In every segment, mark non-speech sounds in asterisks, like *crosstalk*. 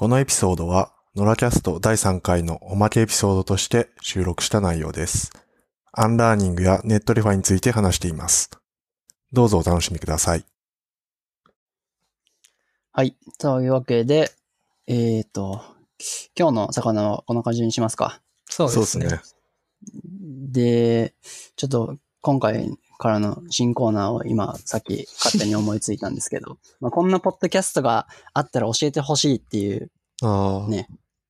このエピソードは、ノラキャスト第3回のおまけエピソードとして収録した内容です。アンラーニングや Netlify について話しています。どうぞお楽しみください。はい。というわけで、えっ、と、今日の肴はこんな感じにしますか？そうですね。そうですで、ちょっと今回からの新コーナーを今さっき勝手に思いついたんですけど、*laughs* まあこんなポッドキャストがあったら教えてほしいっていう、ね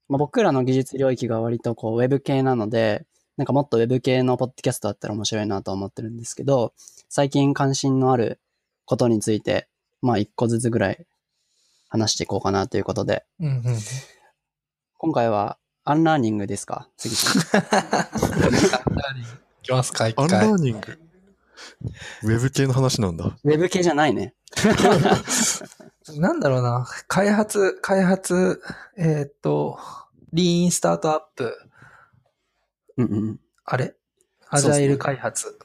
まあ、僕らの技術領域が割とこうウェブ系なので、なんかもっとウェブ系のポッドキャストあったら面白いなと思ってるんですけど、最近関心のあることについて、まあ一個ずつぐらい話していこうかなということで、うんうん。今回はアンラーニングですか？杉さん。*laughs* いきますか、一回。アンラーニング。*laughs* ウェブ系の話なんだ。ウェブ系じゃないね。なんだろうな。開発、開発、えーっと、リーンスタートアップ、うんうん。あれ？アジャイル開発、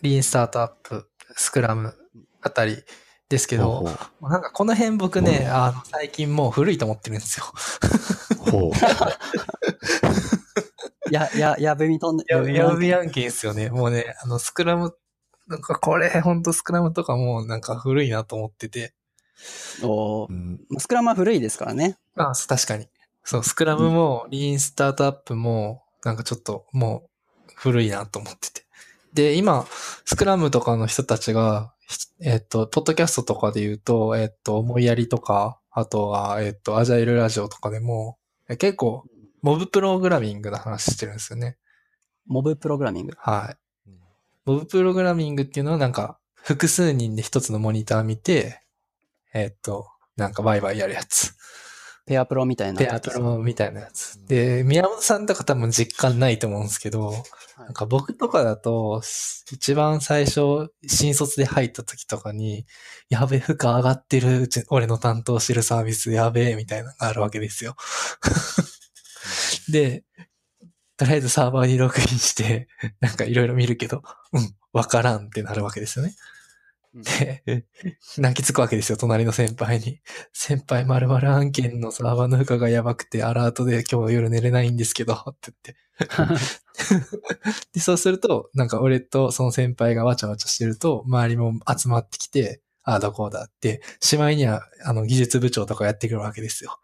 リーンスタートアップ、スクラムあたりですけど、ほうなんかこの辺僕ね、あの、最近もう古いと思ってるんですよ。ほう。*laughs* や、や、*laughs* やぶみ飛んで、ややぶべ案件ですよね。もうね、あの、スクラム、なんかこれ、ほんとスクラムとかもうなんか古いなと思ってて。おーうんスクラムは古いですからね。あそう確かに。そう、スクラムも、リーンスタートアップも、なんかちょっともう古いなと思ってて。で、今、スクラムとかの人たちが、ひえっと、ポッドキャストとかで言うと、えっと、思いやりとか、あとは、えっと、アジャイルラジオとかでも、え結構、モブプログラミングの話してるんですよね。モブプログラミング？はい。モブプログラミングっていうのはなんか、複数人で一つのモニター見て、えっと、なんかワイワイやるやつ。ペアプロみたいな。ペアプロみたいなやつ。で、宮本さんとか多分実感ないと思うんですけど、なんか僕とかだと、一番最初、新卒で入った時とかに、やべえ、負荷上がってる、うち俺の担当してるサービスやべえ、みたいなのがあるわけですよ。で、とりあえずサーバーにログインして、*laughs* なんかいろいろ見るけど、うん、わからんってなるわけですよね。うんで、泣きつくわけですよ、隣の先輩に。先輩、〇〇案件のサーバーの負荷がやばくて、アラートで今日夜寝れないんですけど、って言って。で、そうすると、なんか俺とその先輩がわちゃわちゃしてると、周りも集まってきて、ああだこうだって、しまいには、あの、技術部長とかやってくるわけですよ。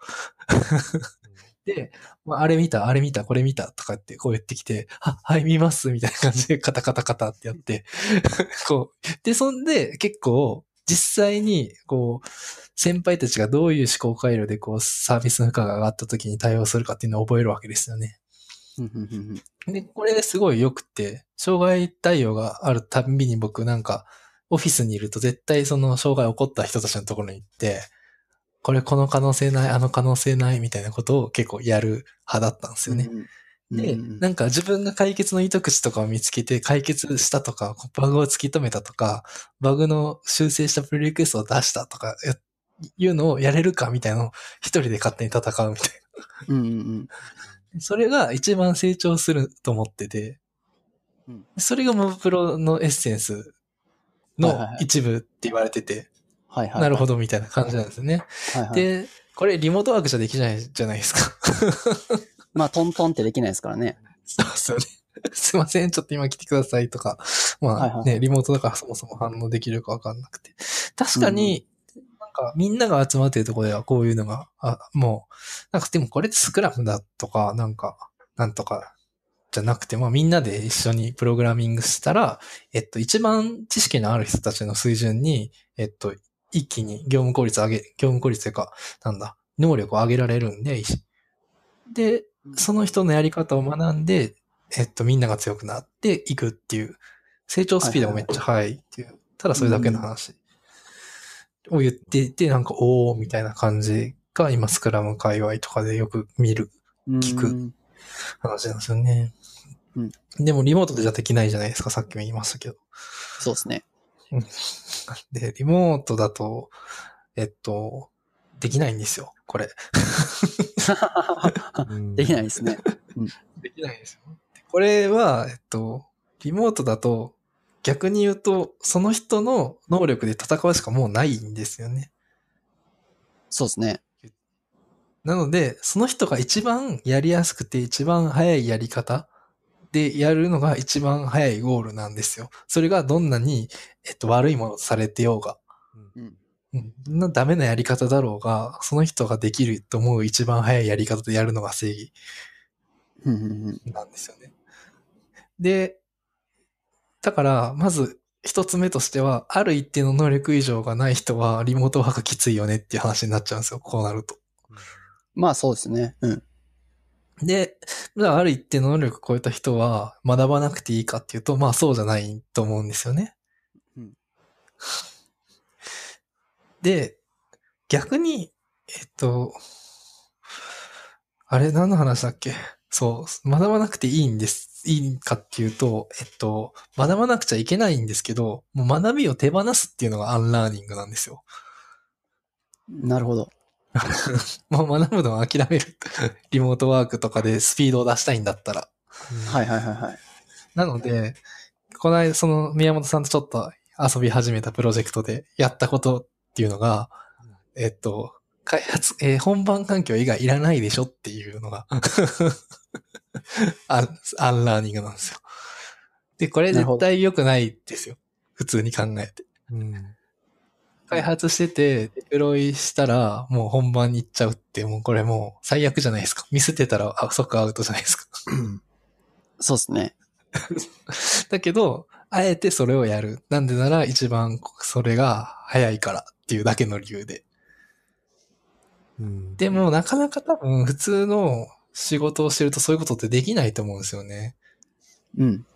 で、まあ、あれ見た、あれ見た、これ見たとかってこう言ってきて、あ、はい、見ます、みたいな感じでカタカタカタってやって、*laughs* こう、で、そんで結構、実際に、こう、先輩たちがどういう思考回路でこう、サービスの負荷が上がった時に対応するかっていうのを覚えるわけですよね。で、これすごい良くて、障害対応があるたんびに僕なんか、オフィスにいると絶対その障害起こった人たちのところに行って、これこの可能性ない、あの可能性ないみたいなことを結構やる派だったんですよね。うんで、うんなんか自分が解決の糸口とかを見つけて解決したとか、バグを突き止めたとか、バグの修正したプレリクエストを出したとか、やいうのをやれるかみたいなのを一人で勝手に戦うみたいうんうんうん。な。それが一番成長すると思ってて。うん、それがモブプロのエッセンスはいの一部って言われてて、はいはい。なるほどみたいな感じなんですよね。はいはい。で、これリモートワークじゃできないじゃないですか。*laughs* まあ、トントンってできないですからね。そうですよね。すいません、ちょっと今来てくださいとか。まあね、はいはいリモートだからそもそも反応できるかわかんなくて。確かに、なんかみんなが集まってるところではこういうのが、あ、もう、なんかでもこれスクラムだとか、なんか、なんとか、じゃなくて、まあみんなで一緒にプログラミングしたら、えっと、一番知識のある人たちの水準に、えっと、一気に業務効率上げ、業務効率というか、なんだ、能力を上げられるんで、で、その人のやり方を学んで、えっと、みんなが強くなっていくっていう、成長スピードがめっちゃ速いっていう、ただそれだけの話を言っていて、なんか、おーみたいな感じが今、スクラム界隈とかでよく見る聞く。うん話なんですよね。うん。でも、リモートでじゃできないじゃないですか、さっきも言いましたけど。そうですね。で、リモートだと、えっと、できないんですよ、これ。*laughs* うんできないですね。できないですよ。これは、えっと、リモートだと、逆に言うと、その人の能力で戦うしかもうないんですよね。そうですね。なので、その人が一番やりやすくて一番早いやり方でやるのが一番早いゴールなんですよ。それがどんなに、えっと、悪いものとされてようが、うん。うん、なダメなやり方だろうが、その人ができると思う一番早いやり方でやるのが正義なんですよね。で、だから、まず一つ目としては、ある一定の能力以上がない人はリモートワークきついよねっていう話になっちゃうんですよ。こうなると。まあそうですね。うん。で、ある一定の能力を超えた人は学ばなくていいかっていうと、まあそうじゃないと思うんですよね。うんで、逆に、えっと、あれ何の話だっけ？そう、学ばなくていいんです。いいかっていうと、えっと、学ばなくちゃいけないんですけど、もう学びを手放すっていうのがアンラーニングなんですよ。なるほど。*laughs* もう学ぶのは諦める。*laughs* リモートワークとかでスピードを出したいんだったら。はいはいはいはい。なので、この間、その宮本さんとちょっと遊び始めたプロジェクトでやったことっていうのが、えっと、開発、えー本番環境以外いらないでしょっていうのが *laughs* アン、アンラーニングなんですよ。で、これ絶対良くないですよ。普通に考えて。うん。開発してて、デプロイしたら、もう本番に行っちゃうって、もうこれもう最悪じゃないですか。ミスってたら、あ、即アウトじゃないですか。そうですね。*laughs* だけど、あえてそれをやる。なんでなら一番それが早いからっていうだけの理由で。うん。でもなかなか多分普通の仕事をしてるとそういうことってできないと思うんですよね。うん。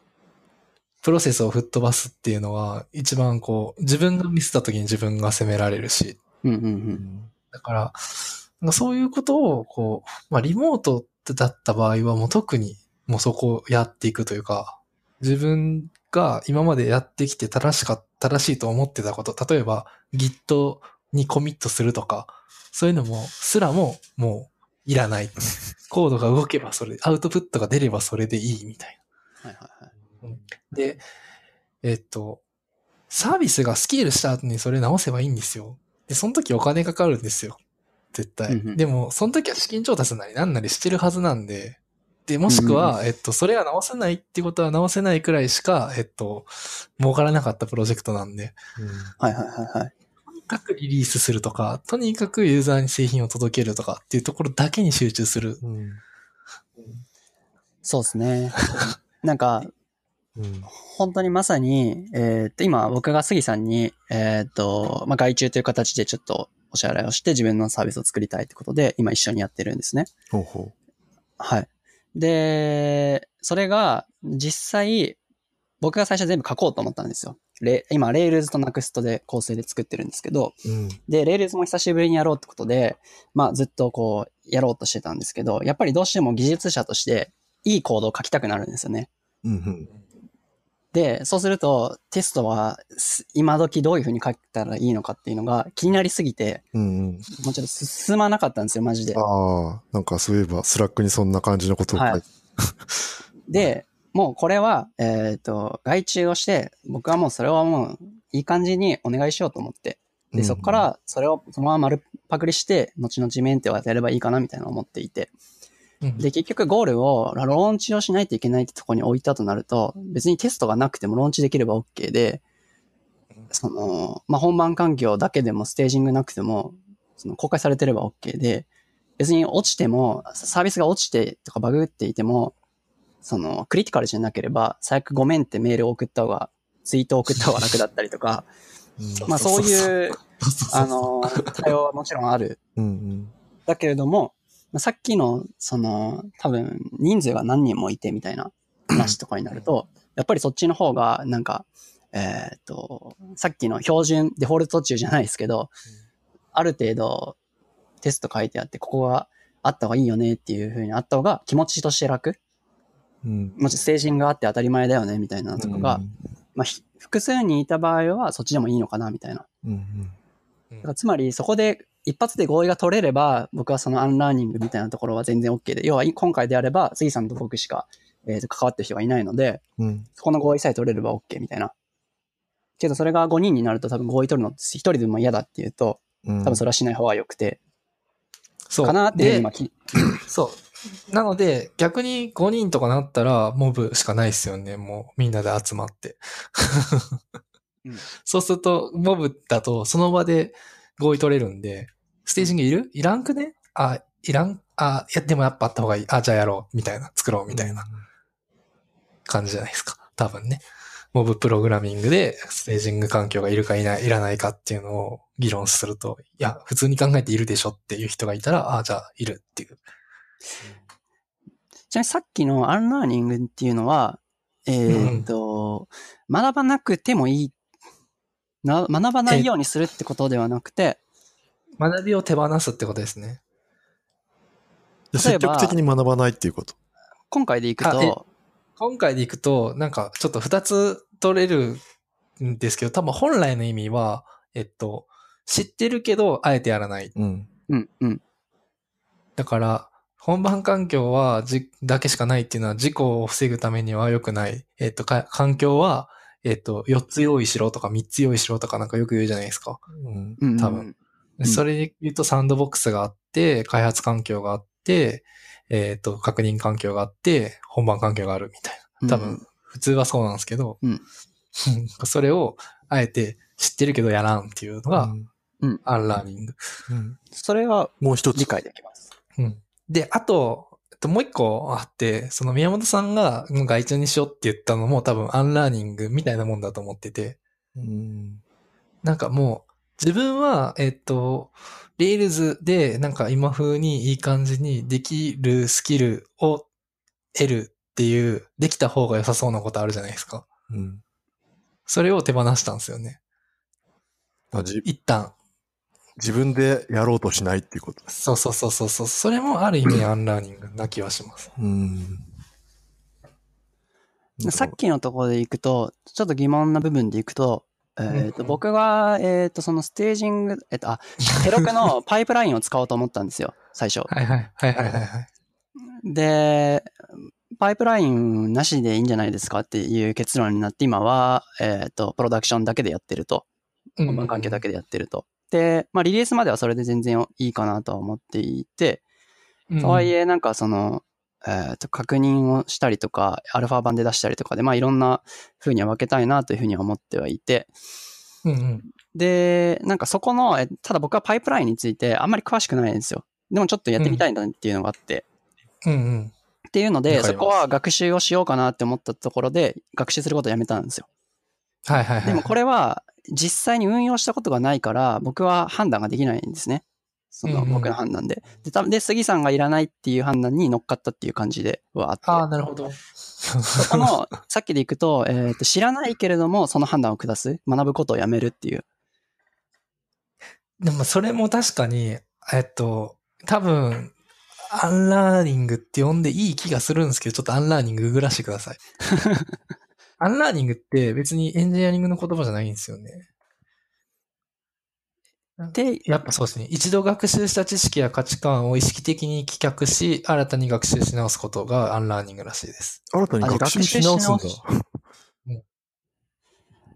プロセスを吹っ飛ばすっていうのは一番こう自分がミスった時に自分が責められるし。うんうんう。うんんだから、かそういうことをこう、まあリモートだった場合はもう特にもうそこをやっていくというか、自分が今までやってきて正しか、正しいと思ってたこと、例えば Git にコミットするとか、そういうのも、すらももういらない。*laughs* コードが動けばそれ、アウトプットが出ればそれでいいみたいはいはいはい。な。で、えっと、サービスがスケールした後にそれ直せばいいんですよ。で、その時お金かかるんですよ。絶対。うんうんでも、その時は資金調達なりなんなりしてるはずなんで、で、もしくは、えっと、それが直せないってことは直せないくらいしか、えっと、儲からなかったプロジェクトなんで、はいはいはいはい。とにかくリリースするとか、とにかくユーザーに製品を届けるとかっていうところだけに集中する。うん。うん。そうですね。なんか、うん。本当にまさに、えーっと、今僕が杉さんに、えーっと、まあ、外注という形でちょっとお支払いをして自分のサービスを作りたいってことで、今一緒にやってるんですね。ほうほはい。で、それが実際、僕が最初全部書こうと思ったんですよ。レ今、Rails と Next で構成で作ってるんですけど、う。うん。で、Rails も久しぶりにやろうってことで、まあずっとこう、やろうとしてたんですけど、やっぱりどうしても技術者として、いいコードを書きたくなるんですよね。うん。うん。で、そうすると、テストは、す今時どういう風に書いたらいいのかっていうのが気になりすぎて、うんうん。もうちょっと進まなかったんですよ、マジで。ああ、なんかそういえば、 Slack にそんな感じのことを書いて。*laughs* で、もうこれは、えっ、と、外注をして、僕はもうそれはもう、いい感じにお願いしようと思って。で、そこか、ら、それをそのまま丸パクリして、後々メンテをやればいいかなみたいな思っていて。うんで、結局ゴールを、ローンチをしないといけないってとこに置いたとなると、別にテストがなくてもローンチできれば OK で、その、まあ、本番環境だけでもステージングなくても、その公開されてれば OK で、別に落ちても、サービスが落ちてとかバグっていても、その、クリティカルじゃなければ、最悪ごめんってメールを送った方が、ツイートを送った方が楽だったりとか、*laughs* うんまあそういう、あの、対応はもちろんある。うんうん。だけれども、まあさっきの、その、多分、人数が何人もいてみたいな *laughs* 話とかになると、やっぱりそっちの方が、なんか、えーっと、さっきの標準、デフォルト中じゃないですけど、ある程度、テスト書いてあって、ここがあった方がいいよねっていう風にあった方が気持ちとして楽。うん。もちろんステージングがあって当たり前だよねみたいなのとかが、まあ、ひ複数人いた場合はそっちでもいいのかなみたいな。うんうん。だからつまりそこで一発で合意が取れれば、僕はそのアンラーニングみたいなところは全然 OK で、要は今回であれば、杉さんと僕しか、えーと関わってる人がいないので、うん。そこの合意さえ取れれば OK みたいな。けどそれが5人になると多分合意取るのって1人でも嫌だっていうと、うん。多分それはしない方が良くて、そう。かなって今き、*clears throat* そう。なので、逆に5人とかなったら、モブしかないですよね。もう、みんなで集まって。うん *laughs* そうすると、モブだと、その場で合意取れるんで、ステージングいる？いらんくね？あ、いらん？あ、いや、でもやっぱあった方がいい。あ、じゃあやろう。みたいな。作ろう。みたいな感じじゃないですか。多分ね。モブプログラミングで、ステージング環境がいるかいない、いらないかっていうのを議論すると、いや、普通に考えているでしょっていう人がいたら、あ、じゃあいるっていう。ちなみにさっきのアンラーニングっていうのは、えーっと、学ばなくてもいい、な学ばないようにするってことではなくて、学びを手放すってことですね。で積極的に学ばないっていうこと。今回でいくあと、今回でいくと、なんかちょっと二つ取れるんですけど、多分本来の意味は、えっと、知ってるけど、あえてやらない。うん。うん、うん、だから、本番環境はじ、だけしかないっていうのは事故を防ぐためには良くない。えっと、か環境は、えっと、4つ用意しろとか3つ用意しろとかなんかよく言うじゃないですか。うん。うん。多分うんそれで言うとサンドボックスがあって、開発環境があって、えっと、確認環境があって、本番環境があるみたいな。多分、普通はそうなんですけど、うん *laughs* それをあえて知ってるけどやらんっていうのが、うんアンラーニング。うんそれはもう一つ。理解できます。うんで、あと、えっともう一個あって、その宮本さんが外注にしようって言ったのも多分アンラーニングみたいなもんだと思ってて、うん。なんかもう、自分は、えっと、 Rails でなんか今風にいい感じにできるスキルを得るっていう、できた方が良さそうなことあるじゃないですか。うん。それを手放したんですよね。あじ一旦。自分でやろうとしないっていうことです。そうそうそうそうそう。それもある意味アンラーニングな気はします。うん。さっきのところでいくと、ちょっと疑問な部分でいくと、えっ、と、僕が、えっ、と、そのステージング、えっ、と、あ、*laughs* テロクのパイプラインを使おうと思ったんですよ、最初。はいはい。はいはいはいはい。で、パイプラインなしでいいんじゃないですかっていう結論になって、今は、えっ、と、プロダクションだけでやってると。本番環境だけでやってると。で、まあ、リリースまではそれで全然いいかなとは思っていて、うんとはいえ、なんかその、えっ、と、確認をしたりとか、アルファ版で出したりとかで、まあ、いろんな風には分けたいなというふうには思ってはいて、うんうん。で、なんかそこの、えただ僕はパイプラインについてあんまり詳しくないんですよ。でもちょっとやってみたいなっていうのがあって、うんうん。っていうので、そこは学習をしようかなって思ったところで、学習することをやめたんですよ。はいはいはい。でもこれは、実際に運用したことがないから、僕は判断ができないんですね。その僕の判断で。で、多分で、杉さんがいらないっていう判断に乗っかったっていう感じではあって。ああ、なるほど。そこの、*laughs* さっきでいくと、えっ、と、知らないけれども、その判断を下す。学ぶことをやめるっていう。でもそれも確かに、えっと、多分、アンラーニングって呼んでいい気がするんですけど、ちょっとアンラーニングググらしてください。アンラーニングって別にエンジニアリングの言葉じゃないんですよね。で、やっぱそうですね。一度学習した知識や価値観を意識的に棄却し、新たに学習し直すことがアンラーニングらしいです。新たに学習し直すんだ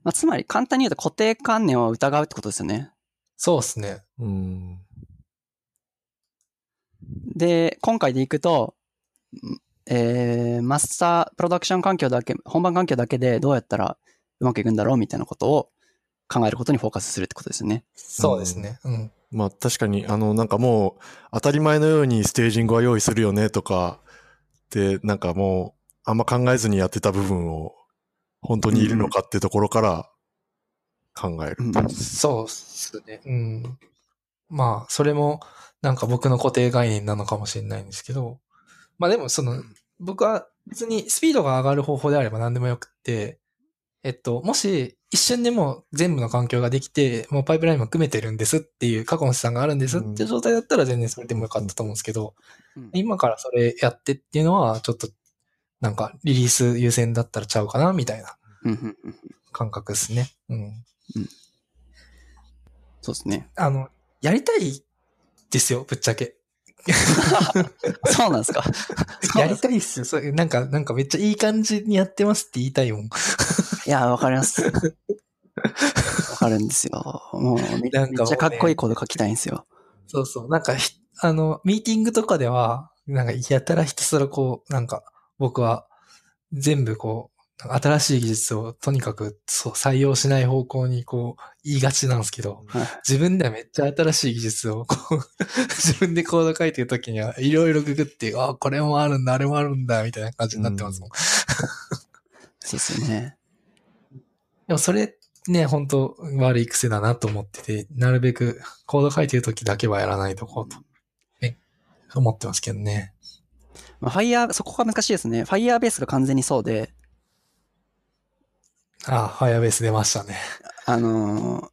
まあ、つまり簡単に言うと固定観念を疑うってことですよね。そうですね。うん。で、今回でいくと、んえー、マスター、プロダクション環境だけ、本番環境だけでどうやったらうまくいくんだろうみたいなことを考えることにフォーカスするってことですよね。そうですね。うん。まあ確かに、あの、なんかもう、当たり前のようにステージングは用意するよねとか、で、なんかもう、あんま考えずにやってた部分を、本当にいるのかってところから考える。うんそうっすね。うん。まあ、それも、なんか僕の固定概念なのかもしれないんですけど、まあでもその、僕は別にスピードが上がる方法であれば何でもよくって、えっと、もし一瞬でも全部の環境ができて、もうパイプラインも組めてるんですっていう過去の資産があるんですっていう状態だったら全然それでもよかったと思うんですけど、うん今からそれやってっていうのはちょっと、なんかリリース優先だったらちゃうかなみたいな感覚ですね。うん。そうですね。あの、やりたいですよ、ぶっちゃけ。*laughs* そうなんで *laughs* すか。やりたいっすよ。そういうなんか、なんかめっちゃいい感じにやってますって言いたいもん。いや、わかります。わかるんですよ。もうめ、なんかめっちゃかっこいいコード書きたいんですよ。そうそう。なんかひ、あの、ミーティングとかでは、なんかやたらひたすらこう、なんか僕は全部こう、新しい技術をとにかくそう採用しない方向にこう言いがちなんですけど、はい自分ではめっちゃ新しい技術をこう、*laughs* 自分でコード書いてるときにはいろいろググって、あ、これもあるんだ、あれもあるんだ、みたいな感じになってますもん。そうですよね。でもそれね、本当悪い癖だなと思ってて、なるべくコード書いてるときだけはやらないとこうと、え、思ってますけどね。まあ、ファイヤー、そこが難しいですね。ファイヤーベースが完全にそうで、あ、ファイアベース出ましたね。あのー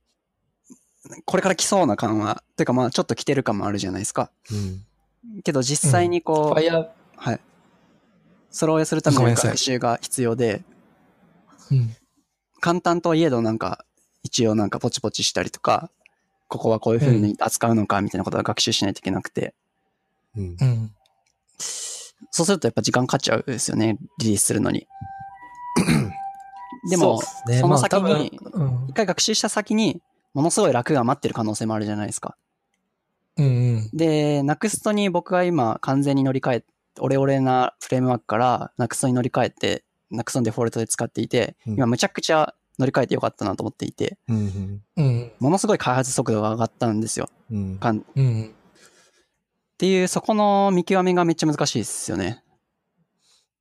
これから来そうな感は、というかまあちょっと来てる感もあるじゃないですか。うん。けど実際にこう、ファイア、はい。それをするための学習が必要で、うん。簡単とはいえどなんか、一応なんかポチポチしたりとか、ここはこういう風に扱うのかみたいなことは学習しないといけなくて、うんう。ん。そうするとやっぱ時間かかっちゃうんですよね、リリースするのに。でも、そねその先にまあ多分うん一回学習した先に、ものすごい楽が待ってる可能性もあるじゃないですか。うんうん。で、Next に僕は今完全に乗り換え、オレオレなフレームワークから Next に乗り換えて、Next のデフォルトで使っていて、うん今むちゃくちゃ乗り換えてよかったなと思っていて、うん。うん。ものすごい開発速度が上がったんですよ。うん。かんっうん。ていう、そこの見極めがめっちゃ難しいですよね。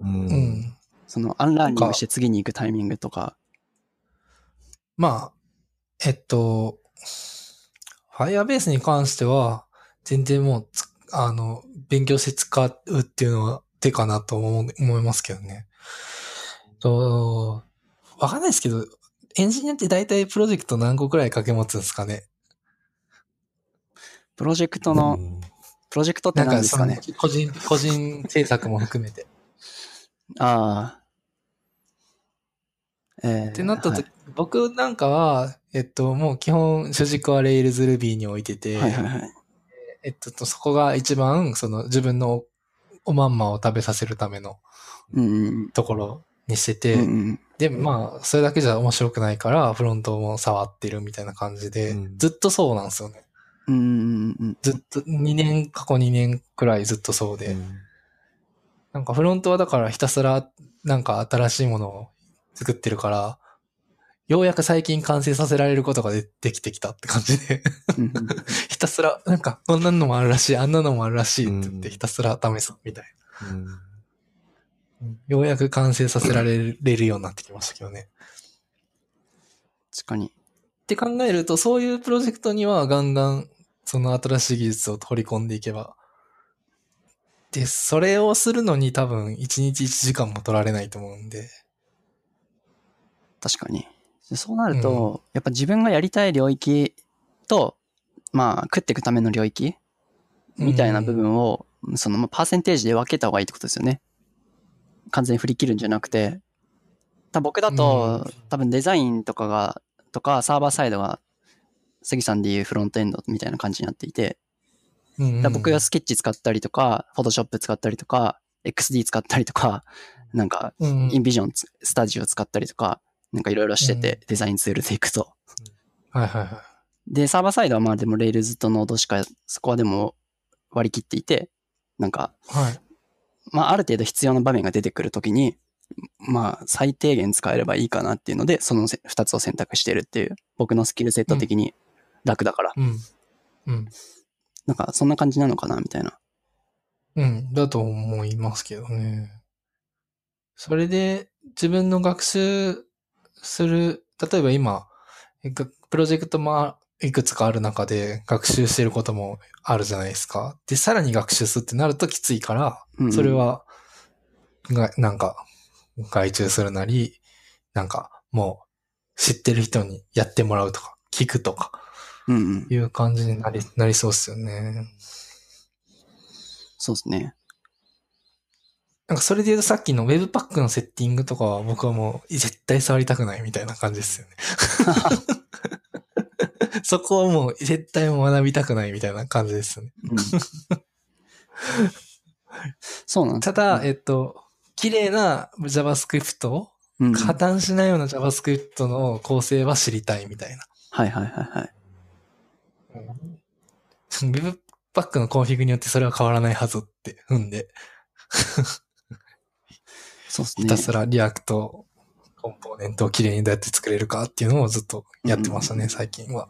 う。うんん。そのアンラーニングして次に行くタイミングとか。まあ、えっと、Firebase に関しては、全然もうつ、あの、勉強して使うっていうのは手かなと思いますけどね。と、わかんないですけど、エンジニアって大体プロジェクト何個くらい掛け持つんですかね？プロジェクトの、プロジェクトってなんかその何ですかね？個人、個人制作も含めて。ああ。えー、ってなったはい時、僕なんかは、えっと、もう基本主軸は Rails Ruby に置いてて、はいはいはい。えっと、そこが一番、その自分のおまんまを食べさせるためのうんうんところにしてて、うん。うんうんで、まあ、それだけじゃ面白くないから、フロントも触ってるみたいな感じで、うんずっとそうなんですよね。うんうんうんずっと、2年、過去2年くらいずっとそうで、なんかフロントはだからひたすら、なんか新しいものを作ってるから、ようやく最近完成させられることがでできてきたって感じで、うんうん。*laughs* ひたすら、なんか、こんなのもあるらしい、あんなのもあるらしいって言って、うんひたすら試すみたいうん。な。ようやく完成させられるようになってきましたけどね。確かに。って考えると、そういうプロジェクトにはガンガン、その新しい技術を取り込んでいけば。で、それをするのに多分、1日1時間も取られないと思うんで。確かに。でそうなると、やっぱ自分がやりたい領域と、まあ、食っていくための領域みたいな部分を、その、まあパーセンテージで分けた方がいいってことですよね。完全に振り切るんじゃなくて、多分僕だと、うん多分デザインとかが、とかサーバーサイドが、杉さんでいうフロントエンドみたいな感じになっていて、うんうん僕がスケッチ使ったりとか、フォトショップ使ったりとか、XD 使ったりとか、なんか、うんインビジョンスタジオ使ったりとか、なんかいろいろしてて、デザインツールでいくと。はいはいはで、サーバーサイドはまあでも Rails と Node しか、そこはでも割り切っていて、なんか、い。はい。まあある程度必要な場面が出てくるときに、まあ最低限使えればいいかなっていうので、そのせ二つを選択してるっていう、僕のスキルセット的に楽だから、うん。うん。なんかそんな感じなのかなみたいな。うん。だと思いますけどね。それで自分の学習する、例えば今、プロジェクトもいくつかある中で学習してることもあるじゃないですか。で、さらに学習するってなるときついから、うんそれは、が、なんか、外注するなり、なんか、もう、知ってる人にやってもらうとか、聞くとか。いう感じになり、なりそうっすよね。そうですね。なんかそれで言うとさっきの Webpack のセッティングとかは僕はもう絶対触りたくないみたいな感じですよね。*laughs* *laughs* そこはもう絶対学びたくないみたいな感じですよね。うんそうなんただ、えっと、綺麗な JavaScript、うん破綻しないような JavaScript の構成は知りたいみたいな。はいはいはいはい。Webpack バックのコンフィグによってそれは変わらないはずって踏んで、そうですね。ひたすら Reactコンポーネントをきれいにどうやって作れるかっていうのをずっとやってましたね、うん最近は。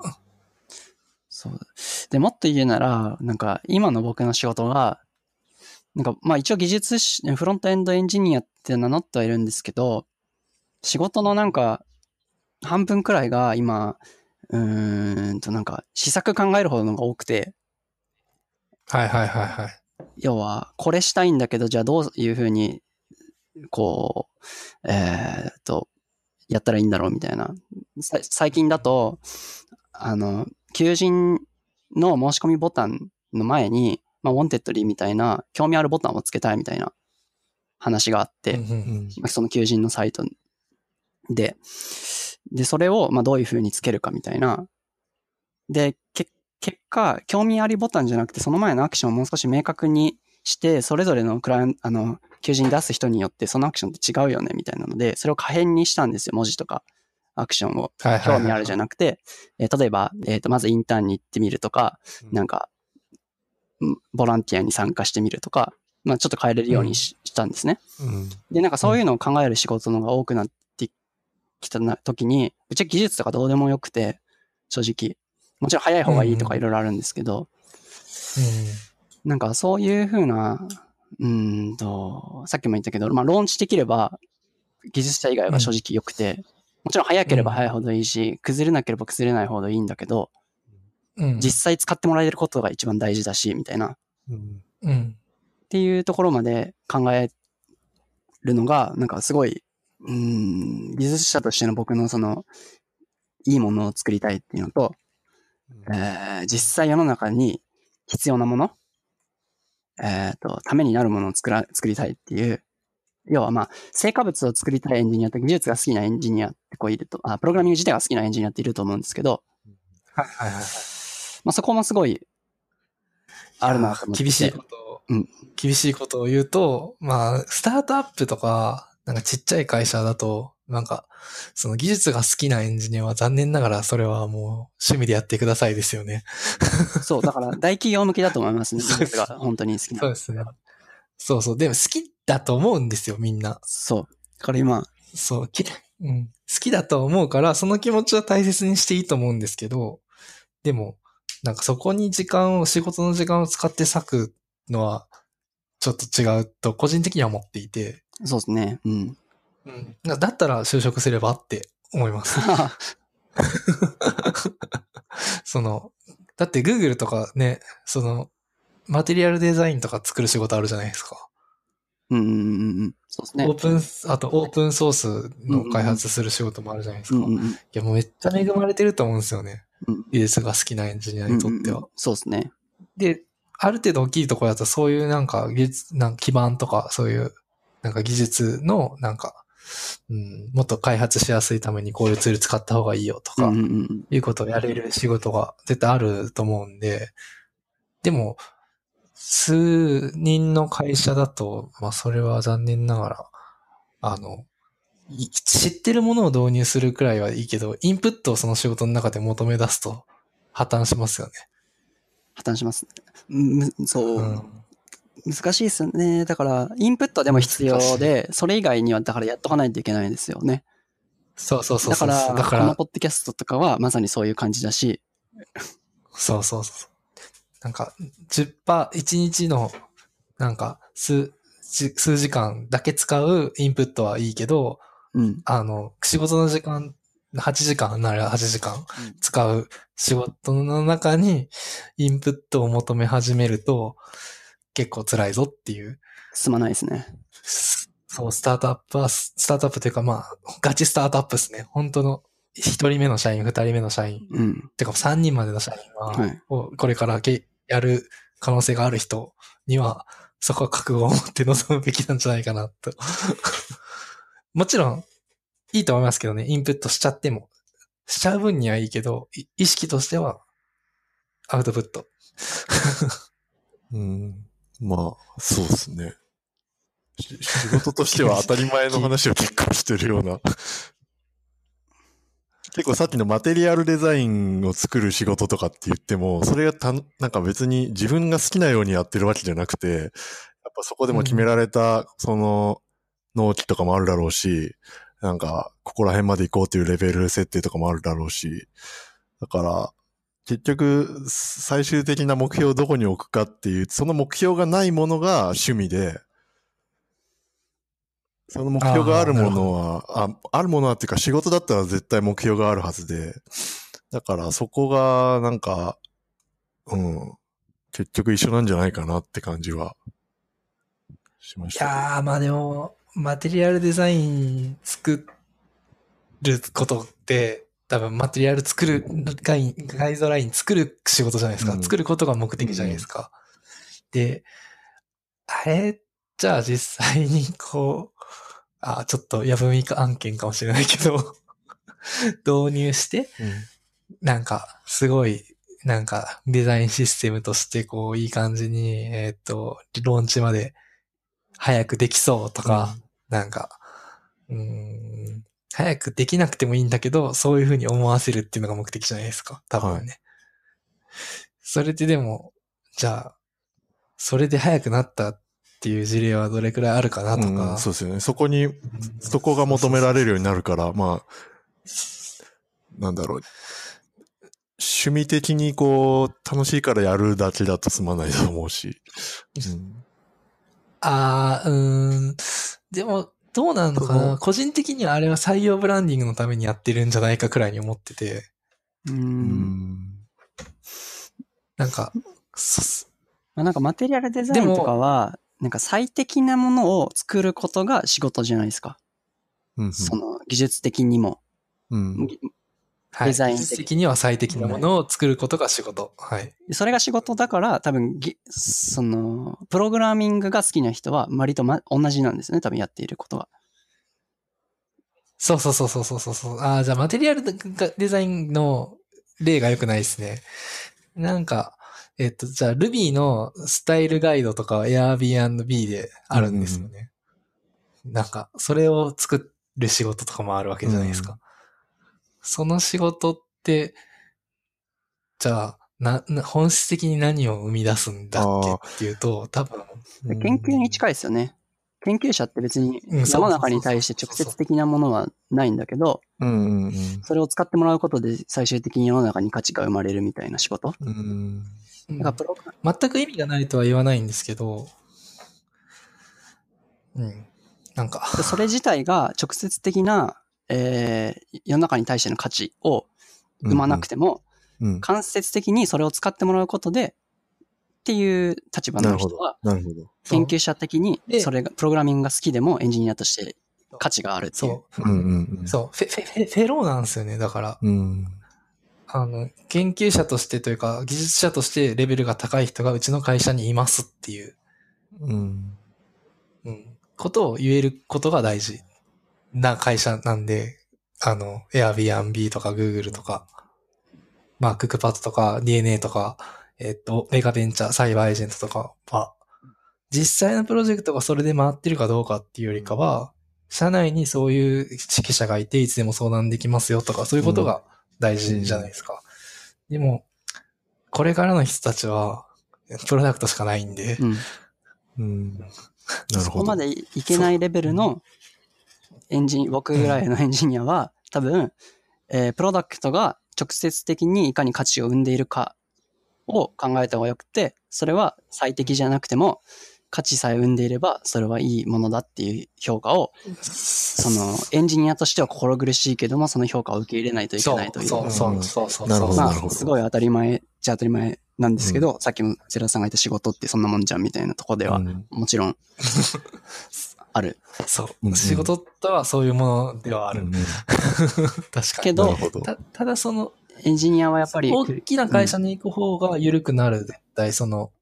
そう。で、もっと言うなら、なんか、今の僕の仕事が、なんか、まあ一応技術し、フロントエンドエンジニアって名乗ってはいるんですけど、仕事のなんか、半分くらいが今、うーんとなんか、施策考える方のが多くて、はいはいはいはい。要は、これしたいんだけど、じゃあどういうふうに、こう、えーっと、やったらいいんだろうみたいな。さ最近だと、あの、求人の申し込みボタンの前に、まあ、 Wantedly みたいな、興味あるボタンをつけたいみたいな話があって、その求人のサイトで、で、それを、まあ、どういうふうにつけるかみたいな。で、け結果、興味ありボタンじゃなくて、その前のアクションをもう少し明確にして、それぞれのクライアンあの、求人出す人によって、そのアクションって違うよね、みたいなので、それを可変にしたんですよ、文字とか、アクションを。興味あるじゃなくて、えー例えば、えっ、と、まずインターンに行ってみるとか、なんか、んボランティアに参加してみるとか、まあ、ちょっと変えれるようにし,、したんですね。うん。で、なんかそういうのを考える仕事のが多くなってきたな時に、ぶっちゃけ技術とかどうでもよくて、正直。もちろん早い方がいいとかいろいろあるんですけど、なんかそういうふうな、うーんと、さっきも言ったけど、まあローンチできれば、技術者以外は正直良くて、もちろん早ければ早いほどいいし、崩れなければ崩れないほどいいんだけど、うん。うん。実際使ってもらえることが一番大事だし、みたいな。っうんうん。ていうところまで考えるのが、なんかすごい、うーん、技術者としての僕のその、いいものを作りたいっていうのと、えー実際世の中に必要なもの、えっ、と、ためになるものを作ら、作りたいっていう、要はまあ、成果物を作りたいエンジニアと技術が好きなエンジニアってこういると、あ、プログラミング自体が好きなエンジニアっていると思うんですけど、はいはいはい。まあそこもすごい、あるなと思って。厳しいことを、うん厳しいことを言うと、まあ、スタートアップとか、なんかちっちゃい会社だと、なんか、その技術が好きなエンジニアは残念ながらそれはもう趣味でやってくださいですよね。そう、だから大企業向きだと思いますね。*laughs* 技術が本当に好きな。そうですね。そうそう。でも好きだと思うんですよ、みんな。そう。だから今、そう、きうん、好きだと思うから、その気持ちは大切にしていいと思うんですけど、でも、なんかそこに時間を、仕事の時間を使って割くのは、ちょっと違うと、個人的には思っていて、そうですね。うん。うん、だったら就職すればって思います。*laughs* その、だって Google とかね、その、マテリアルデザインとか作る仕事あるじゃないですか。うんうんうんうん。そうですね。オープン、あとオープンソースの開発する仕事もあるじゃないですか。いうんうんうんや、もうめっちゃ恵まれてると思うんですよね。うん技術が好きなエンジニアにとってはうんうんうん。そうですね。で、ある程度大きいところだとそういうなんか技術、なんか基盤とかそういうなんか技術のなんか、うん、もっと開発しやすいためにこういうツール使った方がいいよとか。いうことをやれる仕事が絶対あると思うんで、でも、数人の会社だと、まあそれは残念ながら、あの、い知ってるものを導入するくらいはいいけど、インプットをその仕事の中で求め出すと破綻しますよね。破綻します。むそう、うん難しいですよね。だから、インプットはでも必要で、それ以外には、だからやっとかないといけないですよね。そうそうそうそう。だから、だからこのポッドキャストとかはまさにそういう感じだし、そうそうそう。なんか、10%、1日の、なんか、数、じ数時間だけ使うインプットはいいけど、うん。あの、仕事の時間、8時間なら8時間使う仕事の中にインプットを求め始めると結構辛いぞっていう。進まないですね。そう、スタートアップは、スタートアップというかまあ、ガチスタートアップですね。本当の1人目の社員、2人目の社員、うん。てか3人までの社員は、はいをこれからけやる可能性がある人には、そこは覚悟を持って臨むべきなんじゃないかなと。*laughs* もちろん、いいと思いますけどね、インプットしちゃっても。しちゃう分にはいいけど、い意識としては、アウトプット。*laughs* うん。まあ、そうですね。し仕事としては当たり前の話を結構してるような気 *laughs* 結構さっきのマテリアルデザインを作る仕事とかって言っても、それがたなんか別に自分が好きなようにやってるわけじゃなくて、やっぱそこでも決められた、その、納期とかもあるだろうし、なんか、ここら辺まで行こうというレベル設定とかもあるだろうし、だから、結局、最終的な目標をどこに置くかっていう、その目標がないものが趣味で、その目標があるものは、ああるものはっていうか仕事だったら絶対目標があるはずで、だからそこがなんか、うん、結局一緒なんじゃないかなって感じはしましいたけど。やー、まあでも、マテリアルデザイン作ることって、多分マテリアル作る、ガインガイドライン作る仕事じゃないですか。うん。作ることが目的じゃないですか。で、あれ、じゃあ実際にこう、あ、ちょっとやぶみか案件かもしれないけど、*laughs* 導入して、なんか、すごい、なんか、デザインシステムとして、こう、いい感じに、えーっと、ローンチまで早くできそうとか、なんか、うーん、早くできなくてもいいんだけど、そういうふうに思わせるっていうのが目的じゃないですか。多分ね。それででも、じゃあ、それで早くなったっていう事例はどれくらいあるかなとうんか。うんそうですよね。そこに、そこが求められるようになるから、まあ、なんだろう。趣味的にこう、楽しいからやるだけだと済まないと思うし。うんあー、うーん。でも、どうなのかそなの個人的にはあれは採用ブランディングのためにやってるんじゃないかくらいに思ってて、う。うんんなんか、そまあ、なんかマテリアルデザインとかは、なんか最適なものを作ることが仕事じゃないですか。うんその技術的にも。うんはい、デザイン的技術的には最適なものを作ることが仕事。はい。それが仕事だから、多分ぎ、その、プログラミングが好きな人は割と、ま、同じなんですね。多分やっていることが。そうそうそうそうそうそう。ああ、じゃあマテリアルデザインの例が良くないですね。なんか、えっと、じゃあ Ruby のスタイルガイドとかは Airbnb であるんですよね。なんか、それを作る仕事とかもあるわけじゃないですか。うその仕事って、じゃあ、な、な本質的に何を生み出すんだっけっていうと、多分、で研究に近いですよね。研究者って別に世の中に対して直接的なものはないんだけど、それを使ってもらうことで最終的に世の中に価値が生まれるみたいな仕事。うんうんだからプログ全く意味がないとは言わないんですけど、うん。なんか、でそれ自体が直接的な、えー世の中に対しての価値を生まなくても、うん間接的にそれを使ってもらうことで、っていう立場の人は、。なるほど。研究者的にでそれが、プログラミングが好きでもエンジニアとして価値があるっていう。そう。うんうんうん。そう。フェ、フェ、フェフェローなんですよね。だから、うん。あの、研究者としてというか、技術者としてレベルが高い人がうちの会社にいますっていう、うん。うん、ことを言えることが大事な会社なんで、あの、Airbnb とか Google とか、まあ、クックパッドとか DNA とか、えっと、メガベンチャー、サイバーエージェントとかは、実際のプロジェクトがそれで回ってるかどうかっていうよりかは、社内にそういう指揮者がいて、いつでも相談できますよとか、そういうことが大事じゃないですか。でも、これからの人たちは、プロダクトしかないんで、うん。うん。なるそほど。こまでいけないレベルのエンジン、僕ぐらいのエンジニアは、多分、えープロダクトが直接的にいかに価値を生んでいるかを考えた方がよくて、それは最適じゃなくても、価値さえ生んでいれば、それはいいものだっていう評価を、その、エンジニアとしては心苦しいけども、その評価を受け入れないといけないという。そうそうそうそう。なるほどまあ、なるほど。すごい当たり前じゃ当たり前なんですけど、さっきもセラさんが言った仕事ってそんなもんじゃんみたいなところでは、うん。もちろん、*laughs* ある。そううんうん仕事とはそういうものではある。うん *laughs* 確かに。けどなるほど。たただその、エンジニアはやっぱり、大きな会社に行く方が緩くなる、絶対その、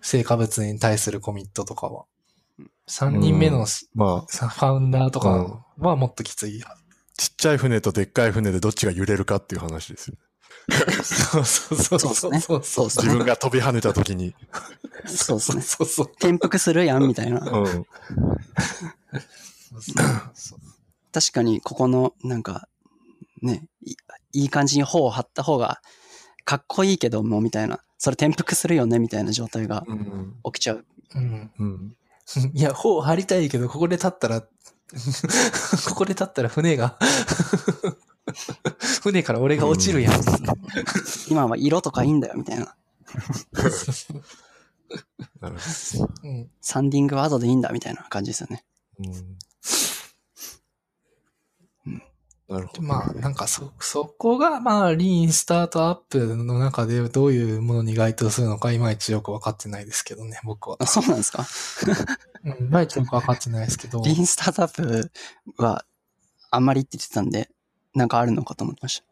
成果物に対するコミットとかは。3人目のしまあ、さファウンダーとかはもっときつい。ちっちゃい船とでっかい船でどっちが揺れるかっていう話ですよ。そうそうそうそうそうそう。自分が飛び跳ねた時に。そうですね。そうそう。転覆するやんみたいな。うん。確かに、ここの、なんか、ね、いいい感じに頬を張った方が、かっこいいけども、みたいな。それ転覆するよね、みたいな状態がうん。起きちゃう。うん。うん。*laughs* いや、頬張りたいけど、ここで立ったら、*laughs* ここで立ったら船が、*laughs* 船から俺が落ちるやん。今は色とかいいんだよ、みたいな。なるほうん。サンディングは後でいいんだ、みたいな感じですよね。ど。うん。なるほど。まあ、なんかそ、そこが、まあ、リーンスタートアップの中でどういうものに該当するのか、いまいちよくわかってないですけどね、僕は。あ、そうなんですか？*laughs* うん、いまいちよくわかってないですけど。リーンスタートアップは、あんまりって言ってたんで、なんかあるのかと思ってました。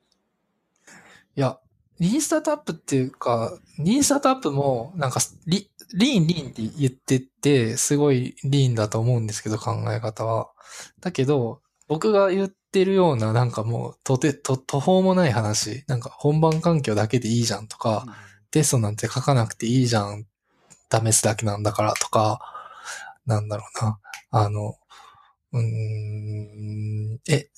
いや、リーンスタートアップっていうか、リーンスタートアップも、なんかリ、リーン、リーンって言ってて、すごいリーンだと思うんですけど、考え方は。だけど、僕が言ってるような、なんかもう、とて、と、途方もない話、なんか本番環境だけでいいじゃんとか、テストなんて書かなくていいじゃん、試すだけなんだからとか、なんだろうな。あの、うーん、え、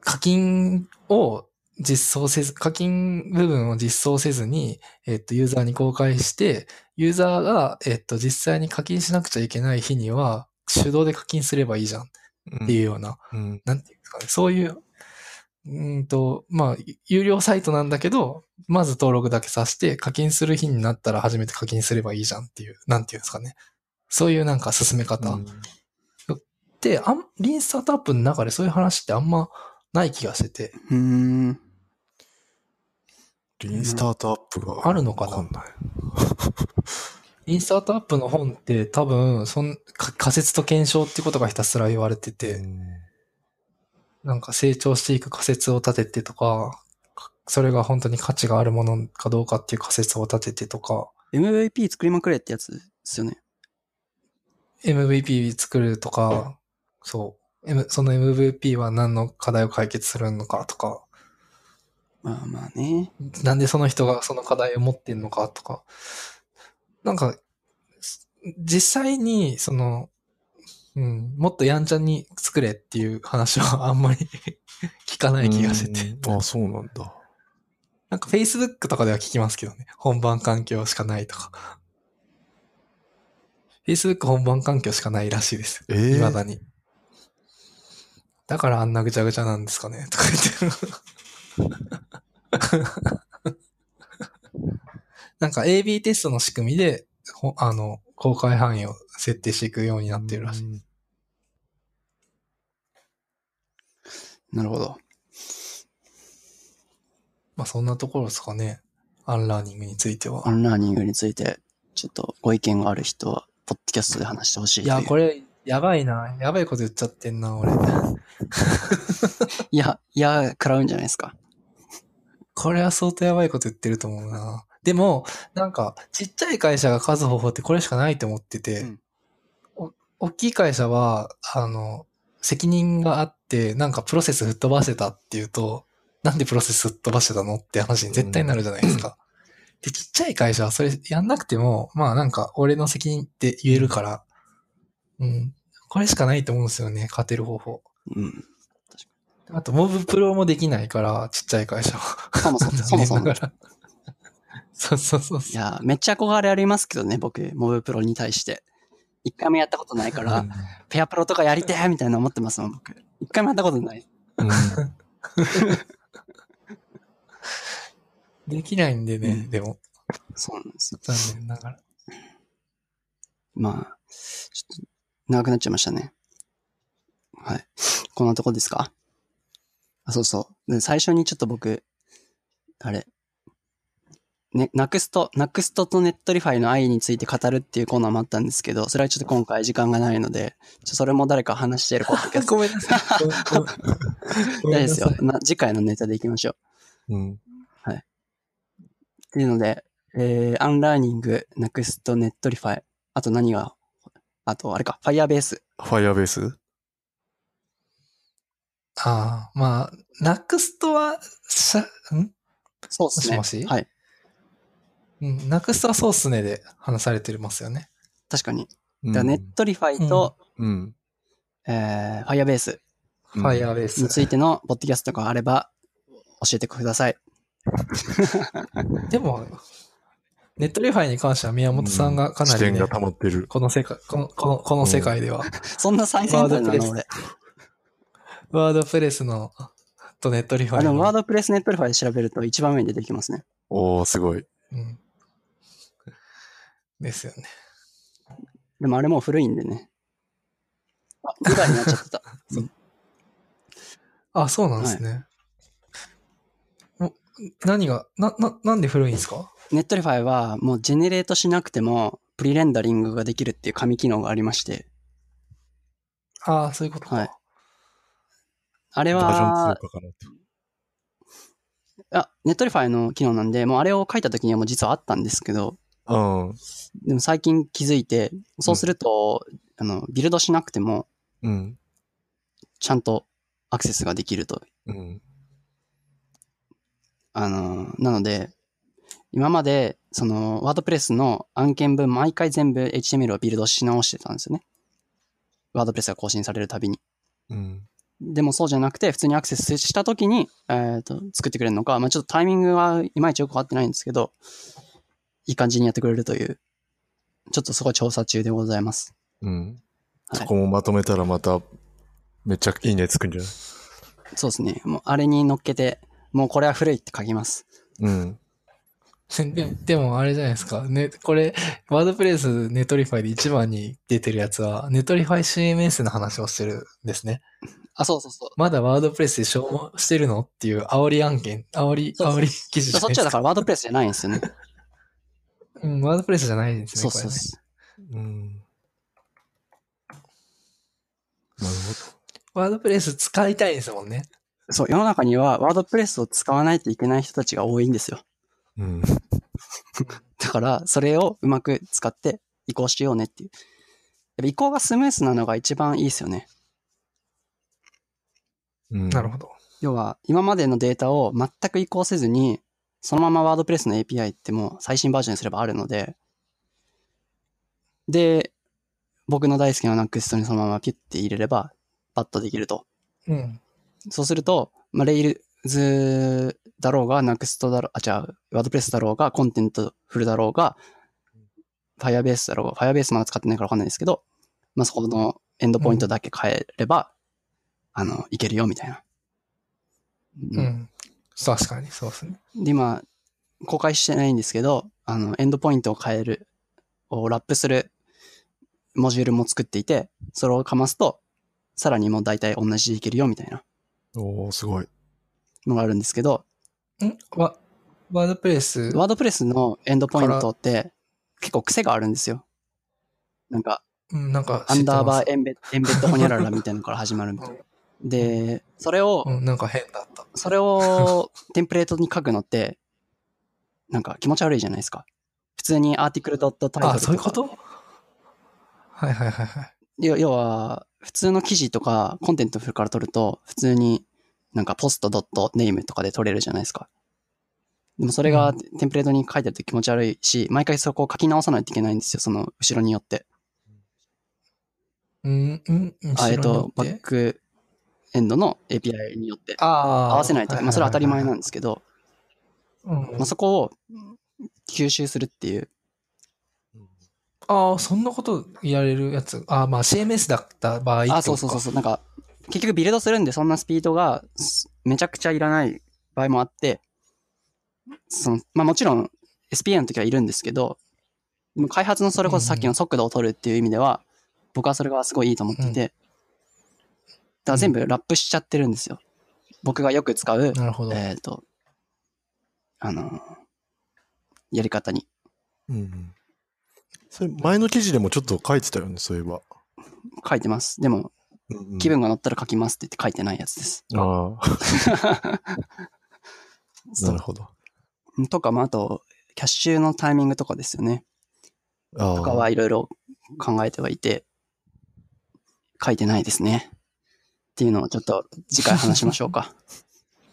課金を実装せず、課金部分を実装せずに、えっと、ユーザーに公開して、ユーザーが、えっと、実際に課金しなくちゃいけない日には、手動で課金すればいいじゃんっていうような、うん。なんていうんですかね、そういう、うーんと、まあ、有料サイトなんだけど、まず登録だけさせて、課金する日になったら初めて課金すればいいじゃんっていう、なんていうんですかね。そういうなんか進め方。うんで、あん、リンスタートアップの中でそういう話ってあんまない気がしてて、うーん。リーンスタートアップが。あるのかなわかんない。リンスタートアップの本って多分、そん、か仮説と検証ってことがひたすら言われてて、うんなんか成長していく仮説を立ててとか、かそれが本当に価値があるものかどうかっていう仮説を立ててとか、MVP 作りまくれってやつですよね。MVP 作るとか、そう、M、その MVP は何の課題を解決するのかとか、まあまあね。なんでその人がその課題を持ってんのかとか、なんか、す実際に、その、うん、もっとやんちゃに作れっていう話は *laughs* あんまり *laughs* 聞かない気がしてて。うんあ、そうなんだ。なんか Facebook とかでは聞きますけどね。本番環境しかないとか。*laughs* Facebook 本番環境しかないらしいです。えー？未だに。だからあんなぐちゃぐちゃなんですかね。*laughs* とか言って。なんか AB テストの仕組みで、ほあの、公開範囲を設定していくようになってるらしい。うんなるほど。まあそんなところですかね。アンラーニングについてはア。ンラーニングについて、ちょっとご意見がある人は、ポッドキャストで話してほしいいや、これ。れ、やばいな。やばいこと言っちゃってんな、俺。いや、いや、食らうんじゃないですか。これは相当やばいこと言ってると思うな。でも、なんか、ちっちゃい会社が数方法ってこれしかないと思ってて、うんお大きい会社は、あの、責任があって、なんかプロセス吹っ飛ばしてたっていうと、なんでプロセス吹っ飛ばしてたのって話に絶対になるじゃないですか。で、ちっちゃい会社はそれやんなくても、まあなんか、俺の責任って言えるから、うん。これしかないと思うんですよね、勝てる方法。うん。あと、モブプロもできないから、ちっちゃい会社は。そもそも、*laughs* そもそも。そうそうそうそう。いや、めっちゃ憧れありますけどね、僕、モブプロに対して。一回もやったことないから、ペアプロとかやりてーみたいな思ってますもん、僕。一回もやったことない。うん *laughs* できないんでね、うんでも、そうなんですよ。残念ながら。まあ、ちょっと、長くなっちゃいましたね。はい。こんなとこですか？あ、そうそう。で最初にちょっと僕、あれ、ね、 Nuxt、Nuxt と Netlify の愛について語るっていうコーナーもあったんですけど、それはちょっと今回時間がないので、ちょそれも誰か話してるポッドキャスト。ごめんなさい。大丈夫ですよ。な次回のネタでいきましょう。うん。っていうので、えー、アンラーニング、 Nuxt、Netlify、あと何が、あとあれか、 Firebase。 Firebaseああ、まあ、Nuxt は、しゃ、ん？そうですね。もしもし？はい。うん、 Nuxt はそうっすねで話されてますよね。確かに。うん Netlify と、うん。えー、 Firebase。Firebase に。ついてのポッドキャストがあれば教えてください。でも、 Netlify に関しては宮本さんがかなり、ね知見が溜まってる。この世界、この、この、この世界では、*laughs* そんな最先端な WordPress の俺。WordPress の、と Netlify の。でも WordPress Netlify で調べると一番上に出てきますね。おー、すごい。うん。ですよね。でもあれもう古いんでね。あ、2代になっちゃってた。*laughs* あ、そうなんですね。お何が、な、な、なんで古いんですか？ Netlify はもうジェネレートしなくてもプリレンダリングができるっていう神機能がありまして、ああ、そういうことか。はいあれバージョンは2、かかなと。あ、 Netlify の機能なんで、もうあれを書いた時にはもう実はあったんですけど、うん。でも最近気づいて、そうすると、あの、ビルドしなくても、うん。ちゃんとアクセスができると。うん。あの、なので、今まで、その、 WordPress の案件分、毎回全部 HTML をビルドし直してたんですよね。ワードプレスが更新されるたびに。うん。でもそうじゃなくて、普通にアクセスしたときに、えっ、と、作ってくれるのか、まあちょっとタイミングはいまいちよくわかってないんですけど、いい感じにやってくれるという、ちょっとそこ調査中でございます。うん。はいそこもまとめたらまた、めっちゃいいねつくんじゃない？そうですね。もうあれに乗っけて、もうこれは古いって書きます。うん。ででもあれじゃないですか。ね、これ、WordPress Netlify で一番に出てるやつは、 Netlify CMS の話をしてるんですね。あ、そうそうそう。まだ WordPress で消耗してるの？っていう煽り案件、煽り、そうそう煽り記事そっちはだか。から WordPress じゃないんですよね。うん、 WordPress じゃないんですね。そうそうこれねそう。うん。なる WordPress 使いたいんですもんね。そう、世の中には WordPress を使わないといけない人たちが多いんですよ。うん。*laughs* だから、それをうまく使って移行しようねっていう。やっぱ移行がスムースなのが一番いいですよね。うんなるほど。要は、今までのデータを全く移行せずに、そのままワードプレスの API ってもう最新バージョンにすればあるので、で、僕の大好きな Next にそのままピュッて入れれば、パッとできると。うん。そうすると、まあ、Rails だろうが、Next だろう、あ、じゃあ、 WordPress だろうが、 Contentful だろうが、Firebase だろうが、Firebase まだ使ってないからわかんないですけど、まあ、そこのエンドポイントだけ変えれば、あの、いけるよ、みたいな。う。ん。確かに、そうですね。で、今、公開してないんですけど、あの、エンドポイントを変える、をラップするモジュールも作っていて、それをかますと、さらにもう大体同じでいけるよ、みたいなおー、すごい。のがあるんですけど、ん？ワワードプレス、ワードプレスのエンドポイントって結構癖があるんですよ。なんか、うん、なんかアンダーバー。ーエンベエンベッドホニャララみたいなのから始まるみたいな。*laughs* で、それを、うん、なんか変だった。それをテンプレートに書くのって、なんか気持ち悪いじゃないですか。普通にアーティクルドットタイトルあ、とか。そういうこと？はいはいはいはい。要要は、普通の記事とかコンテンツから取ると、普通になんかポストドットネームとかで取れるじゃないですか。でもそれがテンプレートに書いてあると気持ち悪いし、毎回そこを書き直さないといけないんですよ、その後ろによって。うん、うん、あえっと、バックエンドの API によって。合わせないといけない。まあそれは当たり前なんですけど、うんまあそこを吸収するっていう。ああ、そんなことやれるやつ？ああ、まあ CMS だった場合とか。あ、そうそうそうそう。なんか、結局ビルドするんでそんなスピードがすめちゃくちゃいらない場合もあって、その、まあもちろん SPA の時はいるんですけど、開発のそれこそさっきの速度を取るっていう意味では、僕はそれがすごいいいと思っていて、だから全部ラップしちゃってるんですよ。僕がよく使う、なるほど。えっ、と、あの、やり方に。うん。それ、前の記事でもちょっと書いてたよね、そういえば。書いてます。でも、うんうん気分が乗ったら書きますって言って書いてないやつです。ああ、*laughs* なるほど。とか、まあ、あと、キャッシュのタイミングとかですよね。あとかあ。はいろいろ考えてはいて、書いてないですね。っていうのをちょっと次回話しましょうか。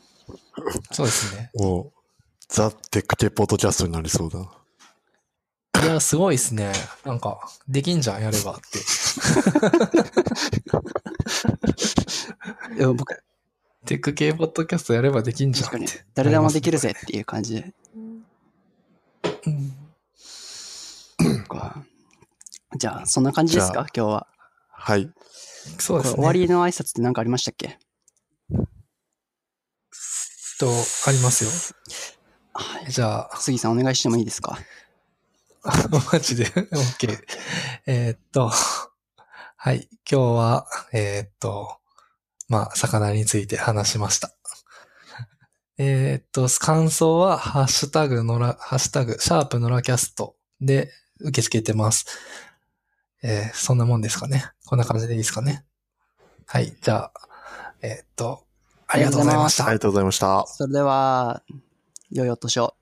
*laughs* そうですね。もう、ザ・テック系ポッドキャストになりそうだな。いや、すごいっすね。なんか、できんじゃん、やればって。でも僕、テック系ポッドキャストやればできんじゃん確かにって。誰でもできるぜっていう感じで。うんかじゃあ、そんな感じですか？今日は。はい。そうですね。終わりの挨拶って何かありましたっけ？と、ありますよ。はい。じゃあ、杉さんお願いしてもいいですか？*laughs* マジで ?OK。えーっと、はい。今日は、えーっと、まあ、魚について話しました。えーっと、感想は、ハッシュタグのら、ハッシュタグ、シャープのらキャストで受け付けてます。えーそんなもんですかね？こんな感じでいいですかね？はい。じゃあ、えーっと、ありがとうございましたあり。がとうございました。それでは、良いお年を。